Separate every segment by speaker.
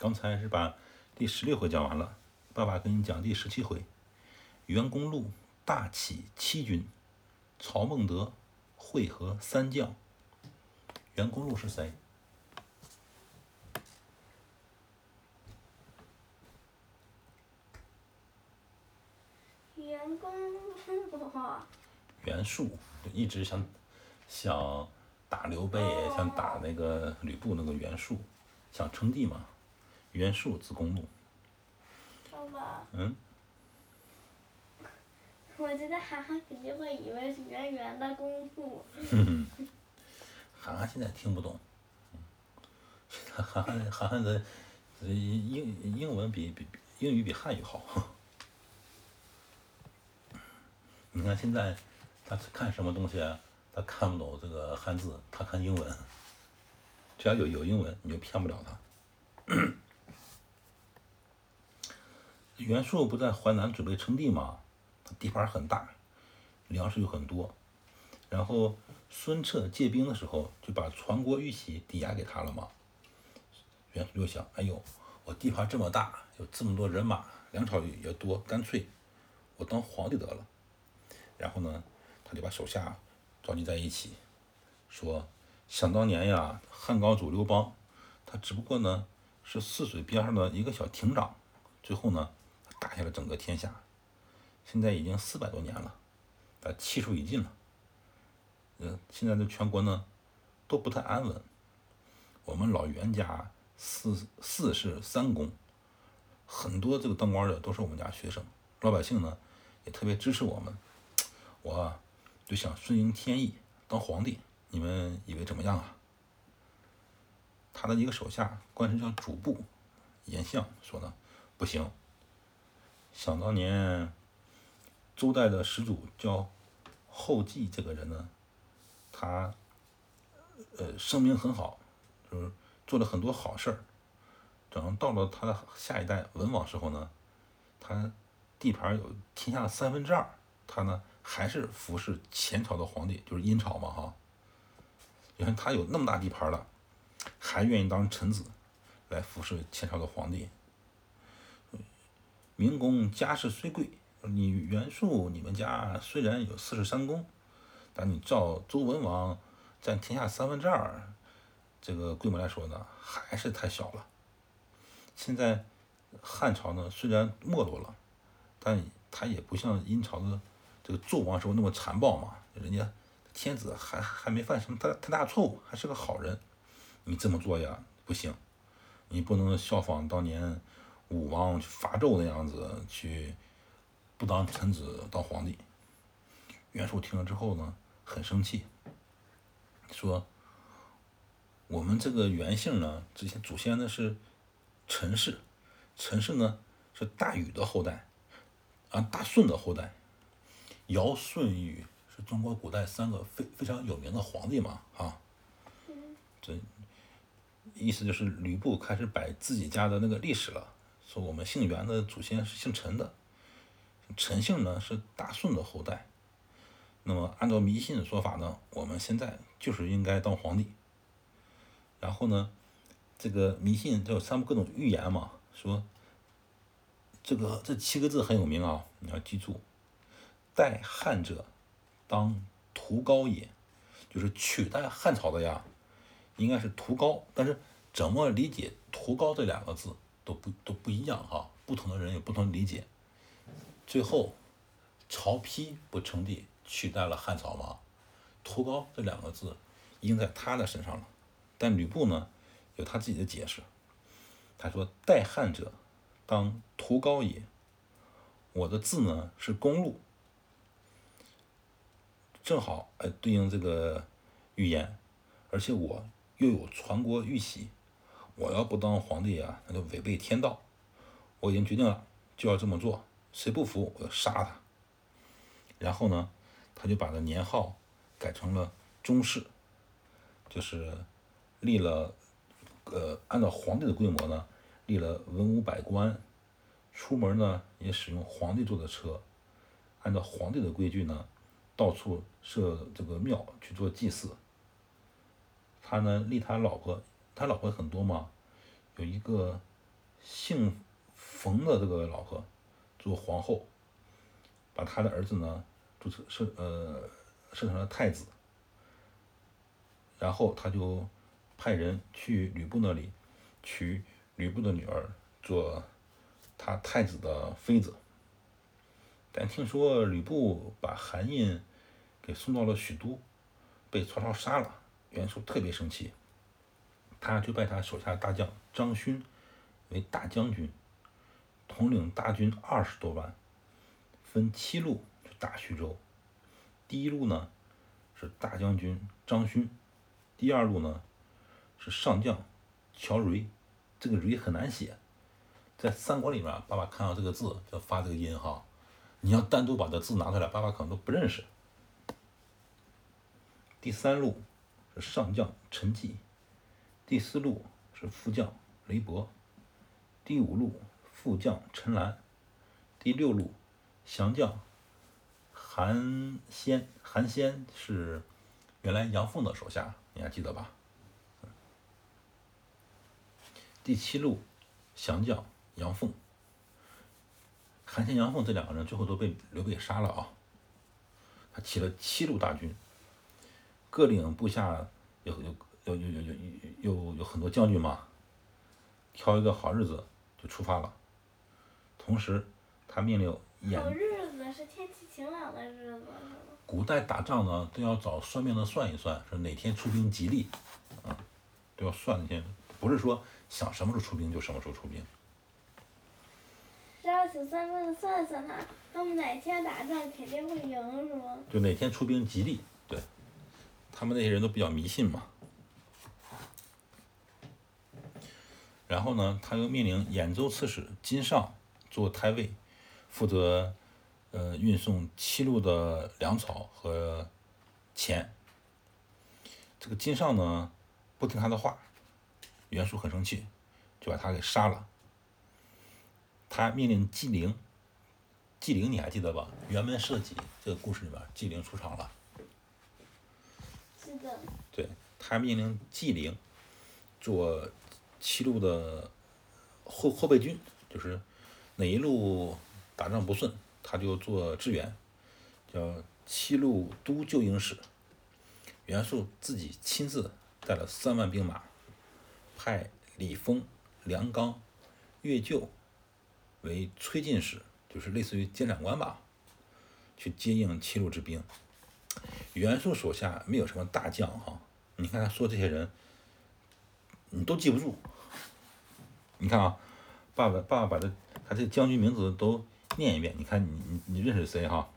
Speaker 1: 刚才是把第十六回讲完了，爸爸跟你讲第十七回。袁公路大起七军，曹孟德会合三将。袁公路是谁？
Speaker 2: 袁公路，
Speaker 1: 袁术就一直想想打刘备，想打那个吕布那个袁术，想称帝嘛。袁术字公路，
Speaker 2: 爸爸，
Speaker 1: 嗯，
Speaker 2: 我觉得涵涵肯定会以为是圆圆的公路。
Speaker 1: 涵涵现在听不懂。涵涵涵涵的呃英英文比比比英语比汉语好。你看现在他看什么东西啊？他看不懂这个汉字，他看英文。只要有有英文，你就骗不了他。袁术不在淮南准备称帝吗？他地盘很大，粮食又很多。然后孙策借兵的时候，就把传国玉玺抵押给他了嘛。袁术就想：哎呦，我地盘这么大，有这么多人马，粮草也多，干脆我当皇帝得了。然后呢，他就把手下召集在一起，说：想当年呀，汉高祖刘邦，他只不过呢是泗水边上的一个小亭长，最后呢，打下了整个天下。现在已经四百多年了，他气数已尽了。呃，现在的全国呢都不太安稳。我们老袁家四四世三公，很多这个当官的都是我们家学生，老百姓呢也特别支持我们。我就想顺应天意当皇帝，你们以为怎么样啊？他的一个手下官职叫主簿，严相说呢，不行。想当年周代的始祖叫后稷，这个人呢，他呃声名很好，就是做了很多好事儿。等到了他的下一代文王时候呢，他地盘有天下三分之二，他呢。还是服侍前朝的皇帝，就是殷朝嘛，哈。你看他有那么大地盘了，还愿意当臣子，来服侍前朝的皇帝。明公家世虽贵，你袁术你们家虽然有四十三公，但你照周文王占天下三分之二，这个规模来说呢，还是太小了。现在汉朝呢虽然没落了，但他也不像殷朝的。这个纣王时候那么残暴嘛？人家天子还还没犯什么太太大错误，还是个好人。你这么做呀，不行。你不能效仿当年武王去伐纣那样子去不当臣子当皇帝。袁术听了之后呢，很生气，说：“我们这个袁姓呢，之前祖先呢是陈氏，陈氏呢是大禹的后代，啊，大舜的后代。”尧、舜、禹是中国古代三个非非常有名的皇帝嘛？啊，这意思就是吕布开始摆自己家的那个历史了，说我们姓袁的祖先是姓陈的，陈姓呢是大舜的后代。那么按照迷信的说法呢，我们现在就是应该当皇帝。然后呢，这个迷信就有三各种预言嘛，说这个这七个字很有名啊，你要记住。代汉者，当屠高也，就是取代汉朝的呀，应该是屠高。但是怎么理解“屠高”这两个字都不都不一样哈，不同的人有不同的理解。最后，曹丕不称帝，取代了汉朝吗？“屠高”这两个字应在他的身上了。但吕布呢，有他自己的解释。他说：“代汉者，当屠高也。”我的字呢是公路。正好哎，对应这个预言，而且我又有传国玉玺，我要不当皇帝啊，那就违背天道。我已经决定了，就要这么做，谁不服我就杀他。然后呢，他就把这年号改成了中式，就是立了，呃，按照皇帝的规模呢，立了文武百官，出门呢也使用皇帝坐的车，按照皇帝的规矩呢。到处设这个庙去做祭祀。他呢立他老婆，他老婆很多嘛，有一个姓冯的这个老婆做皇后，把他的儿子呢注册设呃设成了太子，然后他就派人去吕布那里娶吕布的女儿做他太子的妃子。但听说吕布把韩印给送到了许都，被曹操杀了，袁术特别生气，他就拜他手下大将张勋为大将军，统领大军二十多万，分七路去打徐州。第一路呢是大将军张勋，第二路呢是上将乔蕤，这个蕤很难写，在三国里面，爸爸看到这个字就发这个音哈。你要单独把这字拿出来，爸爸可能都不认识。第三路是上将陈济，第四路是副将雷伯，第五路副将陈兰，第六路降将韩先。韩先是原来杨凤的手下，你还记得吧？第七路降将杨凤。韩先、杨凤这两个人最后都被刘备杀了啊！他起了七路大军，各领部下有有有有有有有有很多将军嘛，挑一个好日子就出发了。同时，他命令演。
Speaker 2: 好日子是天气晴朗的日子。
Speaker 1: 古代打仗呢，都要找算命的算一算，说哪天出兵吉利，啊，都要算那天，不是说想什么时候出兵就什么时候出兵。
Speaker 2: 请算命的算算他，他们哪天打仗肯定会赢，是吗？
Speaker 1: 就哪天出兵吉利，对。他们那些人都比较迷信嘛。然后呢，他又命令兖州刺史金尚做太尉，负责呃运送七路的粮草和钱。这个金尚呢，不听他的话，袁术很生气，就把他给杀了。他命令纪灵，纪灵你还记得吧？辕门射戟这个故事里面，纪灵出场了。
Speaker 2: 是的。
Speaker 1: 对他命令纪灵做七路的后后备军，就是哪一路打仗不顺，他就做支援，叫七路都救营使。袁术自己亲自带了三万兵马，派李丰、梁刚、岳就。为催进使，就是类似于监斩官吧，去接应七路之兵。袁术手下没有什么大将哈，你看他说这些人，你都记不住。你看啊，爸爸爸爸把这他这将军名字都念一遍，你看你你你认识谁哈？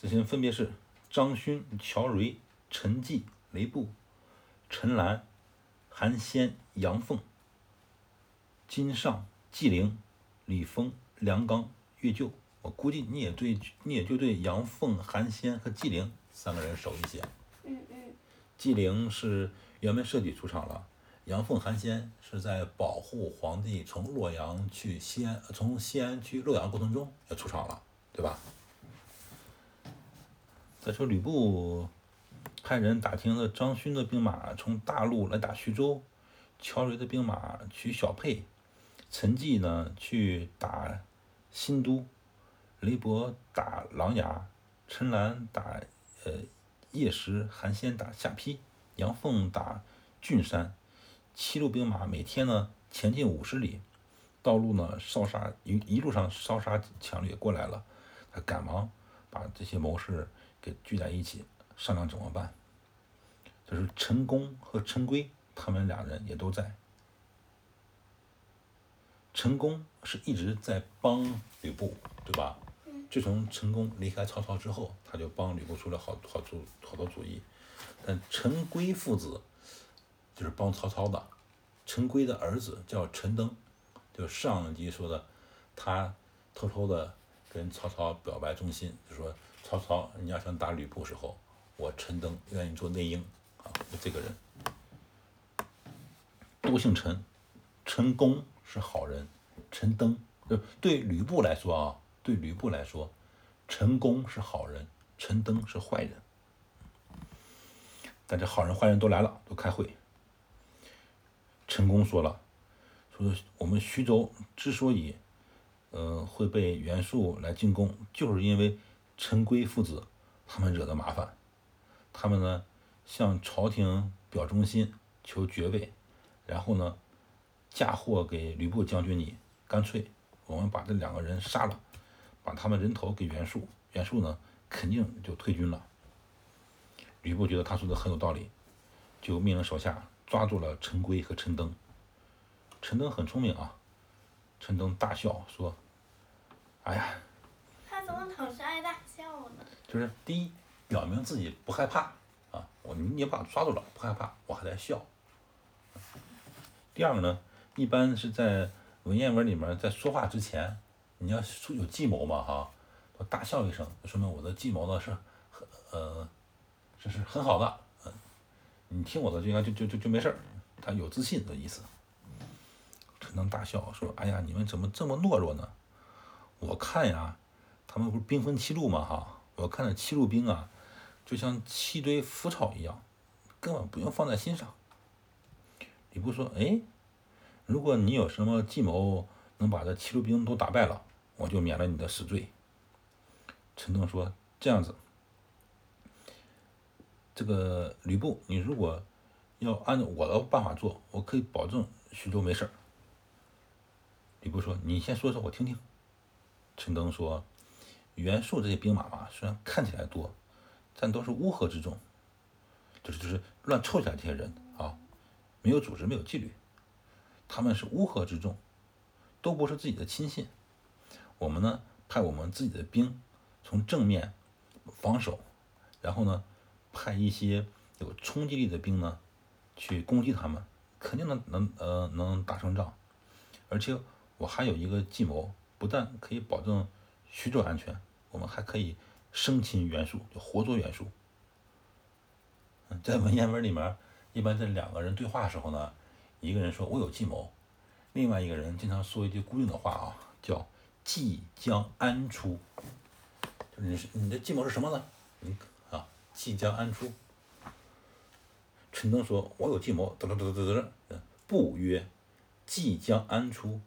Speaker 1: 这些人分别是张勋、乔蕤、陈济、雷布、陈兰、韩先、杨凤、金尚。纪灵、李峰、梁刚、岳就，我估计你也对，你也就对杨凤、韩先和纪灵三个人熟一些。纪灵是辕门射戟出场了，杨凤、韩先是在保护皇帝从洛阳去西安，从西安去洛阳过程中也出场了，对吧？再说吕布派人打听了张勋的兵马从大陆来打徐州，乔蕤的兵马取小沛。陈济呢去打新都，雷伯打琅琊，陈兰打呃夜时，韩先打下邳，杨凤打郡山。七路兵马每天呢前进五十里，道路呢烧杀一一路上烧杀抢掠过来了，他赶忙把这些谋士给聚在一起商量怎么办。就是陈宫和陈规他们俩人也都在。陈宫是一直在帮吕布，对吧？自从陈宫离开曹操之后，他就帮吕布出了好好主好多主意。但陈规父子就是帮曹操的。陈规的儿子叫陈登，就上一集说的，他偷偷的跟曹操表白忠心，就说曹操，你要想打吕布时候，我陈登愿意做内应啊，就这个人，都姓陈，陈宫。是好人，陈登就对吕布来说啊，对吕布来说，陈宫是好人，陈登是坏人。但这好人坏人都来了，都开会。陈宫说了，说我们徐州之所以，呃，会被袁术来进攻，就是因为陈规父子他们惹的麻烦。他们呢向朝廷表忠心，求爵位，然后呢嫁祸给吕布将军你，干脆我们把这两个人杀了，把他们人头给袁术，袁术呢肯定就退军了。吕布觉得他说的很有道理，就命令手下抓住了陈规和陈登。陈登很聪明啊，陈登大笑说：“哎呀，
Speaker 2: 他怎么老是爱大笑呢？
Speaker 1: 就是第一，表明自己不害怕啊，我你你把我抓住了，不害怕，我还在笑。第二个呢，一般是在文言文里面，在说话之前，你要说有计谋嘛哈，我大笑一声，说明我的计谋呢是很呃，这是很好的，嗯，你听我的就应该就就就就没事儿，他有自信的意思。陈登大笑说：“哎呀，你们怎么这么懦弱呢？我看呀，他们不是兵分七路嘛哈，我看着七路兵啊，就像七堆浮草一样，根本不用放在心上。”吕布说：“哎，如果你有什么计谋能把这七路兵都打败了，我就免了你的死罪。”陈登说：“这样子，这个吕布，你如果要按照我的办法做，我可以保证徐州没事儿。”吕布说：“你先说说，我听听。”陈登说：“袁术这些兵马嘛，虽然看起来多，但都是乌合之众，就是就是乱凑起来这些人啊，没有组织，没有纪律，他们是乌合之众，都不是自己的亲信。我们呢，派我们自己的兵从正面防守，然后呢，派一些有冲击力的兵呢，去攻击他们，肯定能能呃能打胜仗，而且。”我还有一个计谋，不但可以保证徐州安全，我们还可以生擒袁术，就活捉袁术。在文言文里面，一般在两个人对话的时候呢，一个人说我有计谋，另外一个人经常说一句固定的话啊，叫即将安出。你是你的计谋是什么呢？你啊，即将安出。陈登说：“我有计谋，嘚嘚嘚嘚嘚，不曰即将安出。”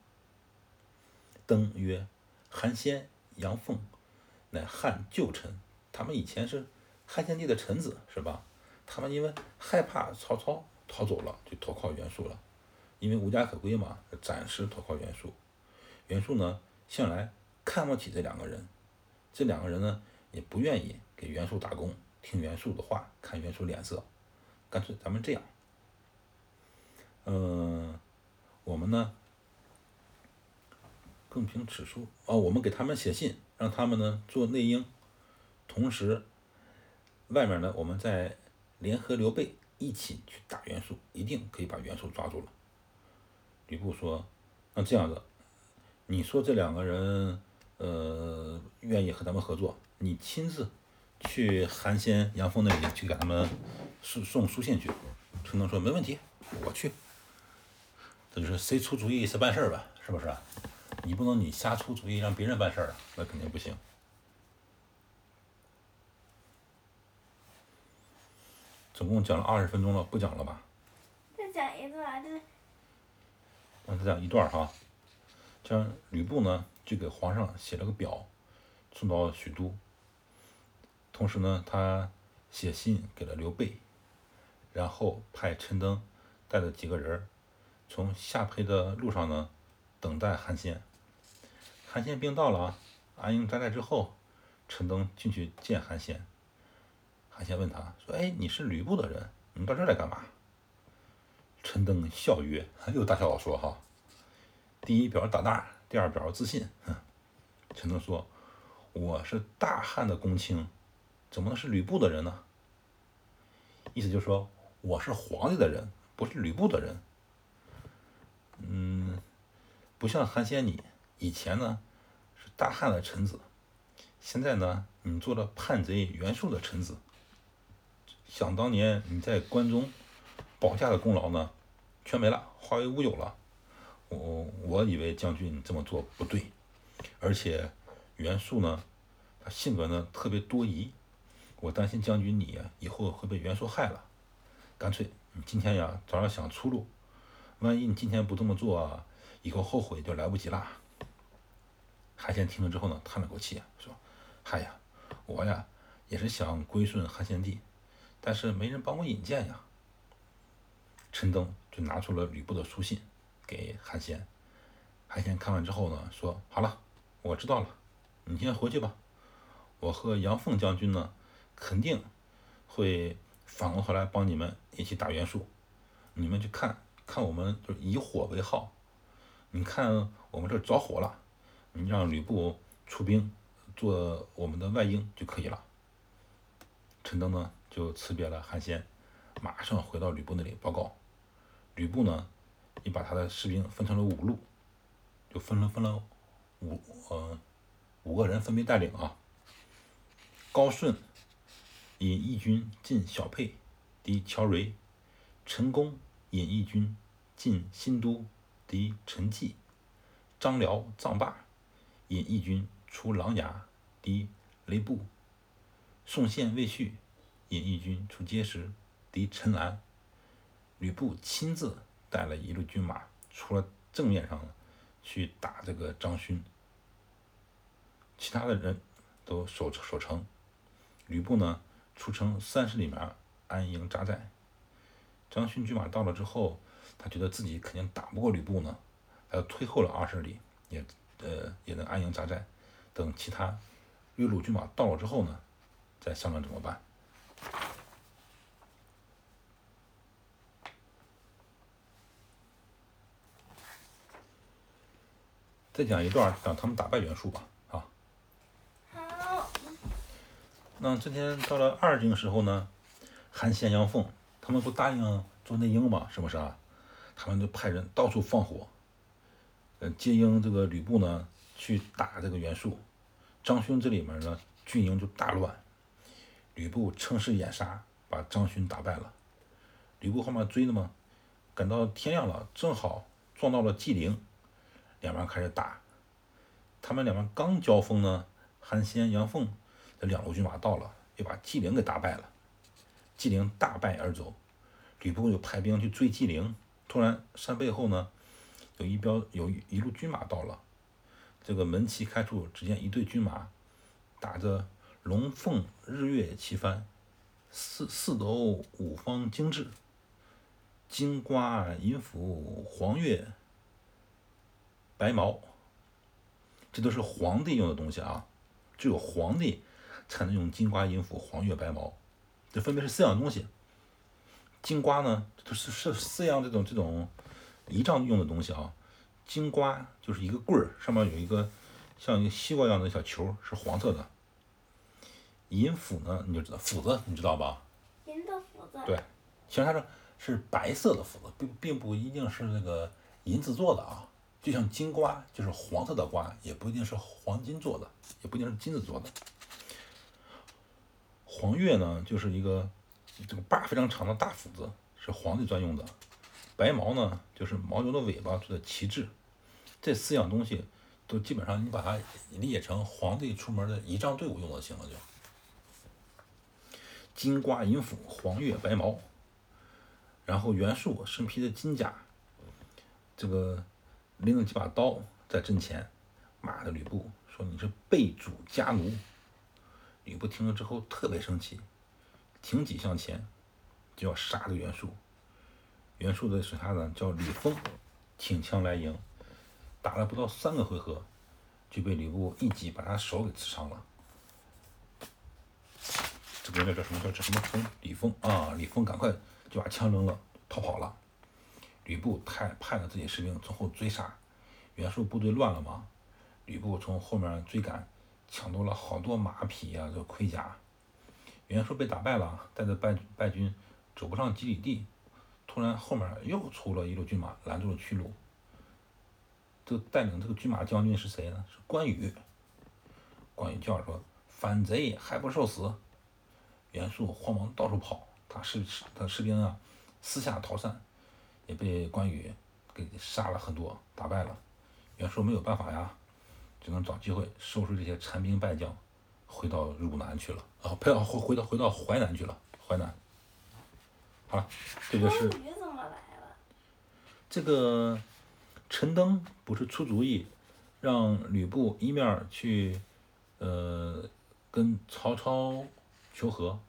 Speaker 1: 登曰：“韩先、杨奉，乃汉旧臣。他们以前是汉献帝的臣子，是吧？他们因为害怕曹操逃走了，就投靠袁术了。因为无家可归嘛，暂时投靠袁术。袁术呢，向来看不起这两个人。这两个人呢，也不愿意给袁术打工，听袁术的话，看袁术脸色。干脆咱们这样，嗯，我们呢？”更凭此书啊，我们给他们写信，让他们呢做内应，同时，外面呢我们再联合刘备一起去打袁术，一定可以把袁术抓住了。吕布说：“那这样子，你说这两个人呃愿意和咱们合作，你亲自去韩先、杨峰那里去给他们送送书信去。”陈东说：“没问题，我去。”这就是谁出主意谁办事儿呗，是不是？你不能你瞎出主意让别人办事儿啊，那肯定不行。总共讲了二十分钟了，不讲了吧？
Speaker 2: 再讲一段，这。
Speaker 1: 我再讲一段哈，这吕布呢就给皇上写了个表，送到许都。同时呢，他写信给了刘备，然后派陈登带着几个人从下邳的路上呢等待韩信。韩信兵到了啊，安营扎寨之后，陈登进去见韩信。韩信问他说：“哎，你是吕布的人，你到这儿来干嘛？”陈登笑曰：“又大笑说哈，第一表示胆大，第二表示自信。”哼，陈登说：“我是大汉的公卿，怎么能是吕布的人呢？”意思就是说，我是皇帝的人，不是吕布的人。嗯，不像韩先你。以前呢是大汉的臣子，现在呢你做了叛贼袁术的臣子。想当年你在关中保驾的功劳呢，全没了，化为乌有了。我我以为将军你这么做不对，而且袁术呢，他性格呢特别多疑，我担心将军你以后会被袁术害了。干脆你今天呀早点想出路，万一你今天不这么做。以后后悔就来不及啦。韩先听了之后呢，叹了口气，说：“嗨呀，我呀也是想归顺汉献帝，但是没人帮我引荐呀。”陈登就拿出了吕布的书信给韩先，韩先看完之后呢，说：“好了，我知道了，你先回去吧。我和杨凤将军呢，肯定会反过头来帮你们一起打袁术。你们去看看，我们就以火为号。你看我们这着火了，你让吕布出兵做我们的外应就可以了。”陈登呢就辞别了韩先，马上回到吕布那里报告。吕布呢，你把他的士兵分成了五路，就分了分了五呃五个人分别带领啊。高顺引义军进小沛，敌乔蕤；陈宫引义军进新都，敌陈纪；张辽、臧霸引义军出琅琊，敌雷布；宋宪、魏续引义军出碣石，敌陈兰。吕布亲自带了一路军马出了正面上去打这个张勋，其他的人都守守城。吕布呢出城三十里面安营扎寨。张勋军马到了之后，他觉得自己肯定打不过吕布呢，他退后了二十里，也呃也能安营扎寨。等其他岳路军马到了之后呢，再商量怎么办。再讲一段讲他们打败袁术吧，啊。
Speaker 2: 好。
Speaker 1: 那这天到了二更时候呢，韩信、杨凤他们不答应做内应吗？是不是啊？他们就派人到处放火，呃，接应这个吕布呢去打这个袁术。张勋这里面呢军营就大乱，吕布乘势掩杀，把张勋打败了。吕布后面追的嘛，赶到天亮了，正好撞到了纪灵。两边开始打，他们两边刚交锋呢，韩先、杨凤这两路军马到了，又把纪灵给打败了。纪灵大败而走，吕布又派兵去追纪灵。突然山背后呢，有一标有一路军马到了，这个门旗开处，只见一队军马打着龙凤日月旗幡，四四斗五方精致，金瓜银斧黄月。白毛，这都是皇帝用的东西啊，只有皇帝才能用金瓜银斧黄钺白毛，这分别是四样东西。金瓜呢，都是是四样这种这种仪仗用的东西啊。金瓜就是一个棍儿，上面有一个像一个西瓜一样的小球，是黄色的。银斧呢，你就知道斧子，你知道吧？
Speaker 2: 银的斧子。
Speaker 1: 对，其实它是是白色的斧子，并并不一定是那个银子做的啊。就像金瓜，就是黄色的瓜，也不一定是黄金做的，也不一定是金子做的。黄月呢，就是一个这个把非常长的大斧子，是皇帝专用的。白毛呢，就是牦牛的尾巴做的旗帜。这四样东西都基本上，你把它理解成皇帝出门的仪仗队伍用就行了，就。金瓜银斧黄月白毛，然后袁术身披的金甲，这个。拎了几把刀在阵前，骂的吕布说：“你是背主家奴。”吕布听了之后特别生气，挺戟向前就要杀这袁术。袁术的手下呢叫吕峰，挺枪来迎，打了不到三个回合，就被吕布一戟把他手给刺伤了。这个人叫什么？叫这什么封？李丰啊！李丰赶快就把枪扔了，逃跑了。吕布派派了自己士兵从后追杀，袁术部队乱了嘛？吕布从后面追赶，抢夺了好多马匹呀，这盔甲。袁术被打败了，带着败败军走不上几里地，突然后面又出了一路军马，拦住了去路。这带领这个军马将军是谁呢？是关羽。关羽叫着说：“反贼还不受死！”袁术慌忙到处跑，他士他士兵啊，四下逃散。也被关羽给杀了很多，打败了。袁术没有办法呀，只能找机会收拾这些残兵败将，回到汝南去了。啊，不要回回到回到淮南去了。淮南。好了，这个是。
Speaker 2: 怎么来了？
Speaker 1: 这个陈登不是出主意，让吕布一面去，呃，跟曹操求和，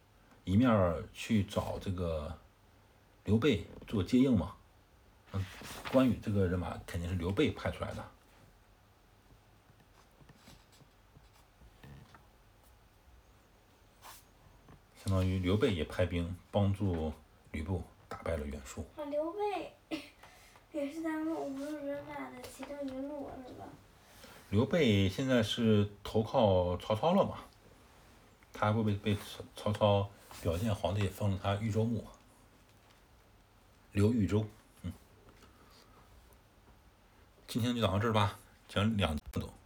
Speaker 1: 一面去找这个刘备做接应嘛。嗯，关羽这个人马肯定是刘备派出来的，相当于刘备也派兵帮助吕布打败了袁术。
Speaker 2: 啊，刘备也是咱们五路人马的其中一路，是吧？
Speaker 1: 刘备现在是投靠曹操了嘛？他不被被曹曹操表见皇帝封了他豫州牧，刘豫州。今天就讲到这儿吧，讲两多。